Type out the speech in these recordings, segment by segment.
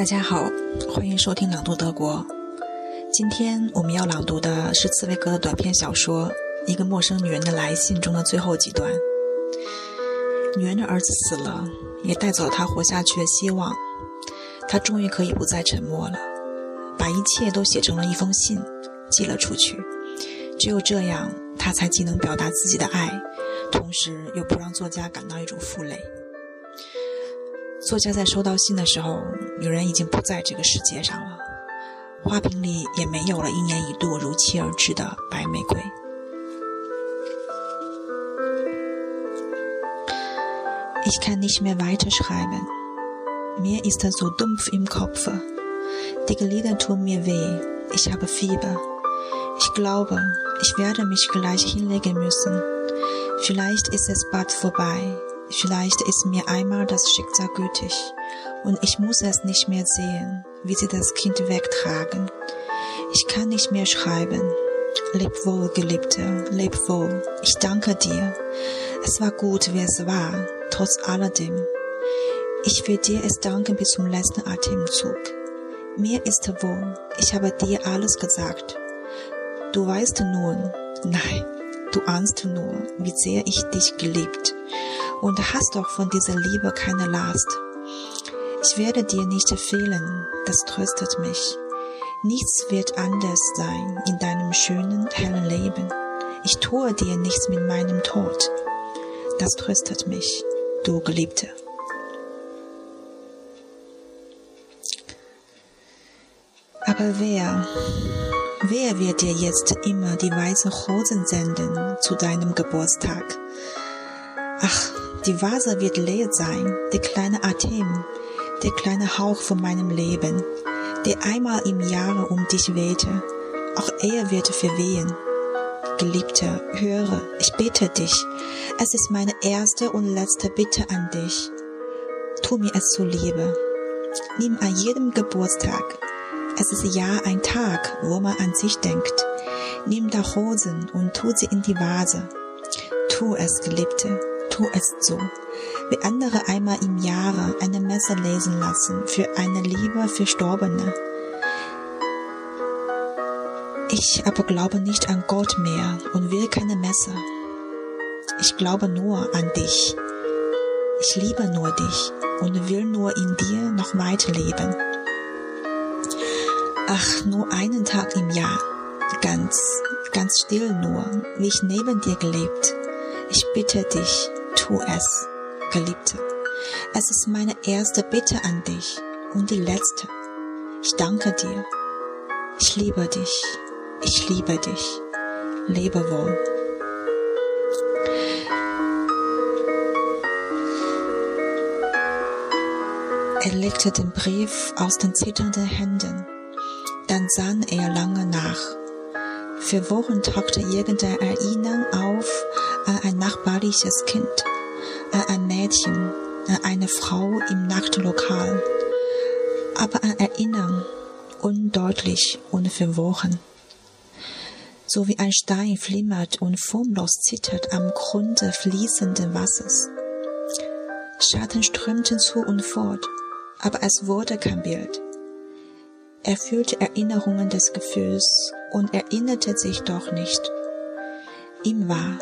大家好，欢迎收听朗读德国。今天我们要朗读的是茨威格的短篇小说《一个陌生女人的来信》中的最后几段。女人的儿子死了，也带走了她活下去的希望。她终于可以不再沉默了，把一切都写成了一封信，寄了出去。只有这样，她才既能表达自己的爱，同时又不让作家感到一种负累。作家在收到信的时候，女人已经不在这个世界上了，花瓶里也没有了一年一度如期而至的白玫瑰。Ich kann nicht mehr weiterschreiben. Mir ist so dumpf im Kopf. Die Glieder tun mir weh. Ich habe Fieber. Ich glaube, ich werde mich gleich hinlegen müssen. Vielleicht ist es bald vorbei. Vielleicht ist mir einmal das Schicksal gütig und ich muss es nicht mehr sehen, wie sie das Kind wegtragen. Ich kann nicht mehr schreiben. Leb wohl, Geliebte, leb wohl. Ich danke dir. Es war gut, wie es war, trotz alledem. Ich will dir es danken bis zum letzten Atemzug. Mir ist wohl, ich habe dir alles gesagt. Du weißt nun, nein, du ahnst nur, wie sehr ich dich geliebt und hast doch von dieser Liebe keine Last. Ich werde dir nicht fehlen, das tröstet mich. Nichts wird anders sein in deinem schönen, hellen Leben. Ich tue dir nichts mit meinem Tod. Das tröstet mich, du Geliebte. Aber wer, wer wird dir jetzt immer die weißen Rosen senden zu deinem Geburtstag? Ach, die Vase wird leer sein, der kleine Atem, der kleine Hauch von meinem Leben, der einmal im Jahre um dich wehte, auch er wird verwehen. Geliebter, höre, ich bitte dich, es ist meine erste und letzte Bitte an dich. Tu mir es zuliebe. Nimm an jedem Geburtstag, es ist ja ein Tag, wo man an sich denkt. Nimm da Rosen und tu sie in die Vase. Tu es, Geliebte, tu es so, wie andere einmal im Jahre eine Messe lesen lassen für eine liebe Verstorbene. Ich aber glaube nicht an Gott mehr und will keine Messe. Ich glaube nur an dich. Ich liebe nur dich und will nur in dir noch weiterleben. Ach, nur einen Tag im Jahr, ganz, ganz still nur, wie ich neben dir gelebt. Ich bitte dich, tu es, Geliebte. Es ist meine erste Bitte an dich und die letzte. Ich danke dir. Ich liebe dich. Ich liebe dich. Lebe wohl. Er legte den Brief aus den zitternden Händen. Dann sann er lange nach. Für Wochen tauchte irgendein Erinnern auf an ein nachbarliches Kind, an ein Mädchen, an eine Frau im Nachtlokal. Aber an Erinnern, undeutlich und verworren so wie ein Stein flimmert und formlos zittert am Grunde fließenden Wassers. Schatten strömten zu und fort, aber es wurde kein Bild. Er fühlte Erinnerungen des Gefühls und erinnerte sich doch nicht. Ihm war,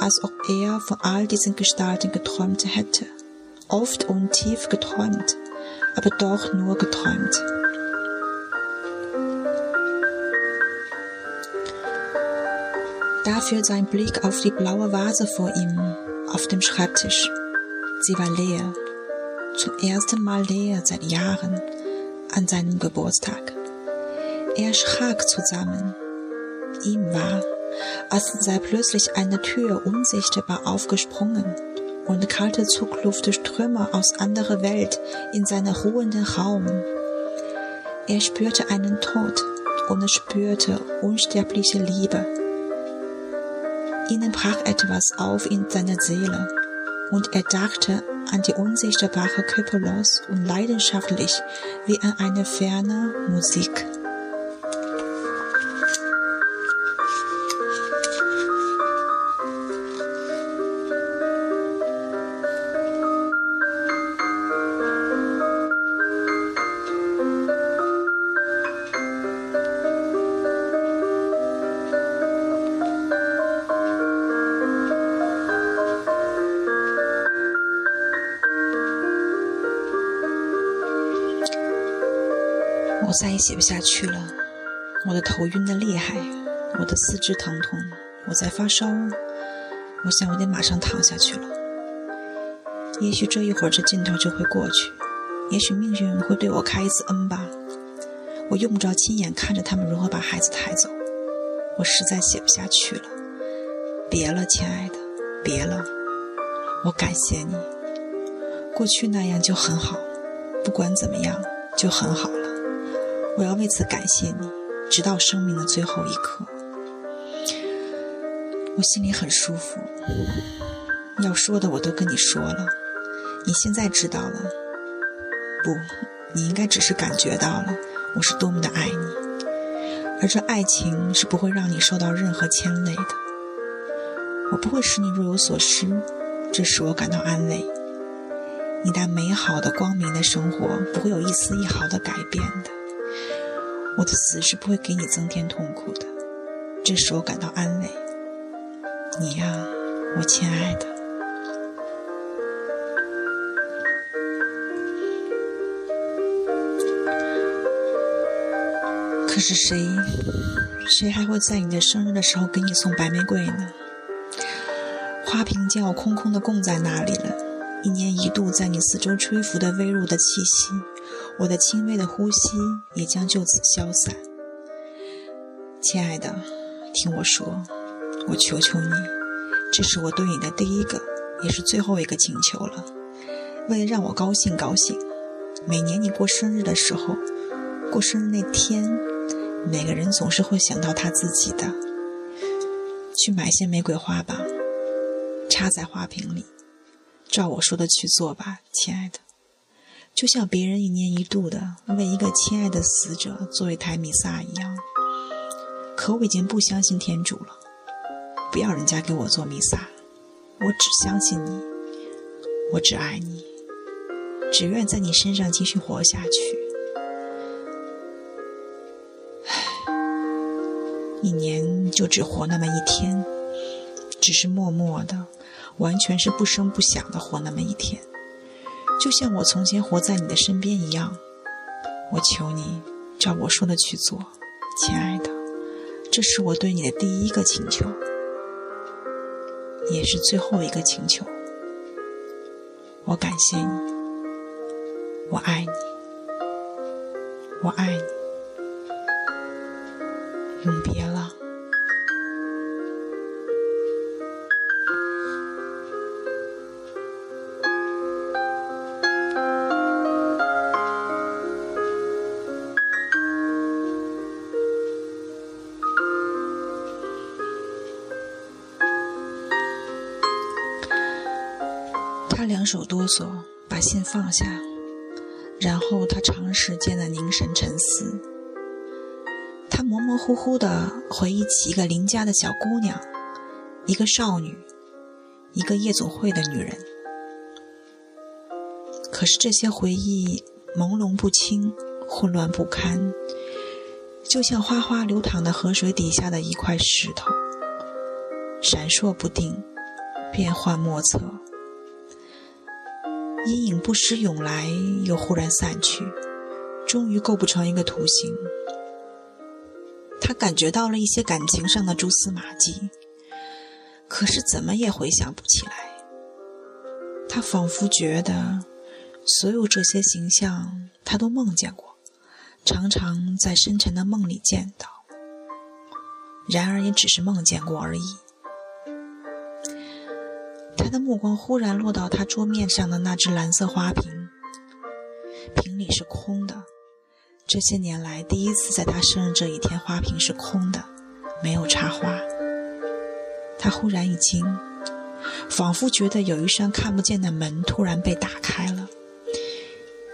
als ob er von all diesen Gestalten geträumt hätte, oft und tief geträumt, aber doch nur geträumt. Dafür sein Blick auf die blaue Vase vor ihm, auf dem Schreibtisch. Sie war leer, zum ersten Mal leer seit Jahren, an seinem Geburtstag. Er schrak zusammen. Ihm war, als sei plötzlich eine Tür unsichtbar aufgesprungen und kalte Zugluft ströme aus anderer Welt in seinen ruhenden Raum. Er spürte einen Tod und spürte unsterbliche Liebe ihnen brach etwas auf in seiner Seele, und er dachte an die unsichtbare Körperlos und leidenschaftlich wie an eine ferne Musik. 我再也写不下去了，我的头晕得厉害，我的四肢疼痛，我在发烧，我想我得马上躺下去了。也许这一会儿这劲头就会过去，也许命运会对我开一次恩吧。我用不着亲眼看着他们如何把孩子抬走，我实在写不下去了。别了，亲爱的，别了。我感谢你，过去那样就很好，不管怎么样就很好。我要为此感谢你，直到生命的最后一刻。我心里很舒服，要说的我都跟你说了，你现在知道了。不，你应该只是感觉到了。我是多么的爱你，而这爱情是不会让你受到任何牵累的。我不会使你若有所失，这使我感到安慰。你那美好的、光明的生活不会有一丝一毫的改变的。我的死是不会给你增添痛苦的，这使我感到安慰。你呀，我亲爱的。可是谁，谁还会在你的生日的时候给你送白玫瑰呢？花瓶将要空空的供在那里了，一年一度在你四周吹拂的微弱的气息，我的轻微的呼吸也将就此消散。亲爱的，听我说，我求求你，这是我对你的第一个，也是最后一个请求了。为了让我高兴高兴，每年你过生日的时候，过生日那天。每个人总是会想到他自己的，去买些玫瑰花吧，插在花瓶里，照我说的去做吧，亲爱的。就像别人一年一度的为一个亲爱的死者做一台弥撒一样。可我已经不相信天主了，不要人家给我做弥撒，我只相信你，我只爱你，只愿在你身上继续活下去。一年就只活那么一天，只是默默的，完全是不声不响的活那么一天，就像我从前活在你的身边一样。我求你，照我说的去做，亲爱的，这是我对你的第一个请求，也是最后一个请求。我感谢你，我爱你，我爱你。永别两手哆嗦，把信放下，然后他长时间的凝神沉思。他模模糊糊的回忆起一个邻家的小姑娘，一个少女，一个夜总会的女人。可是这些回忆朦胧不清，混乱不堪，就像哗哗流淌的河水底下的一块石头，闪烁不定，变幻莫测，阴影不时涌来，又忽然散去，终于构不成一个图形。他感觉到了一些感情上的蛛丝马迹，可是怎么也回想不起来。他仿佛觉得，所有这些形象他都梦见过，常常在深沉的梦里见到。然而也只是梦见过而已。他的目光忽然落到他桌面上的那只蓝色花瓶，瓶里是空的。这些年来，第一次在他生日这一天，花瓶是空的，没有插花。他忽然一惊，仿佛觉得有一扇看不见的门突然被打开了，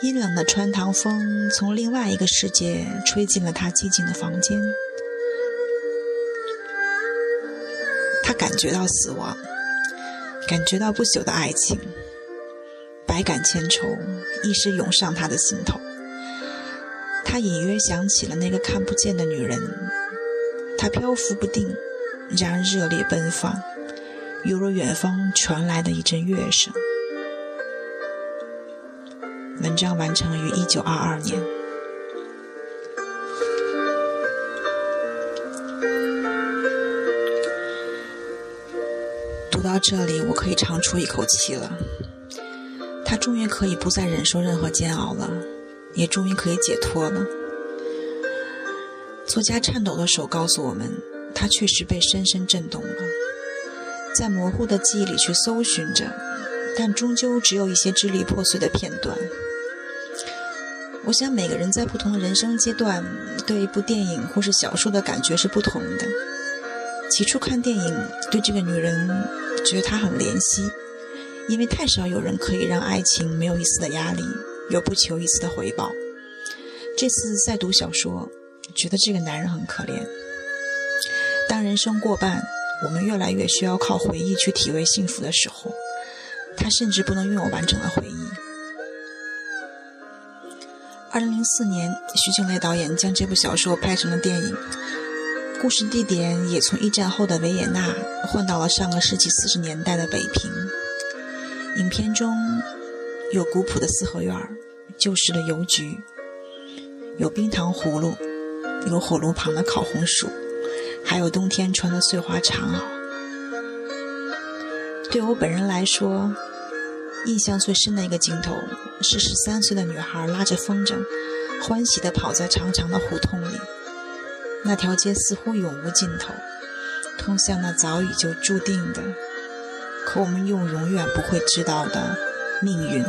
阴冷的穿堂风从另外一个世界吹进了他寂静的房间。他感觉到死亡，感觉到不朽的爱情，百感千愁一时涌上他的心头。他隐约想起了那个看不见的女人，她漂浮不定，然而热烈奔放，犹如远方传来的一阵乐声。文章完成于一九二二年。读到这里，我可以长出一口气了。他终于可以不再忍受任何煎熬了，也终于可以解脱了。作家颤抖的手告诉我们，他确实被深深震动了。在模糊的记忆里去搜寻着，但终究只有一些支离破碎的片段。我想每个人在不同的人生阶段，对一部电影或是小说的感觉是不同的。起初看电影，对这个女人觉得他很怜惜，因为太少有人可以让爱情没有一丝的压力，又不求一丝的回报。这次再读小说，觉得这个男人很可怜。当人生过半，我们越来越需要靠回忆去体味幸福的时候，他甚至不能拥有完整的回忆。二零零四年，徐静蕾导演将这部小说拍成了电影，故事地点也从一战后的维也纳换到了上个世纪四十年代的北平。影片中有古朴的四合院，旧式的邮局，有冰糖葫芦，有火炉旁的烤红薯，还有冬天穿的碎花长袄。对我本人来说，印象最深的一个镜头是十三岁的女孩拉着风筝，欢喜地跑在长长的胡同里。那条街似乎永无尽头，通向那早已就注定的，可我们又永远不会知道的命运。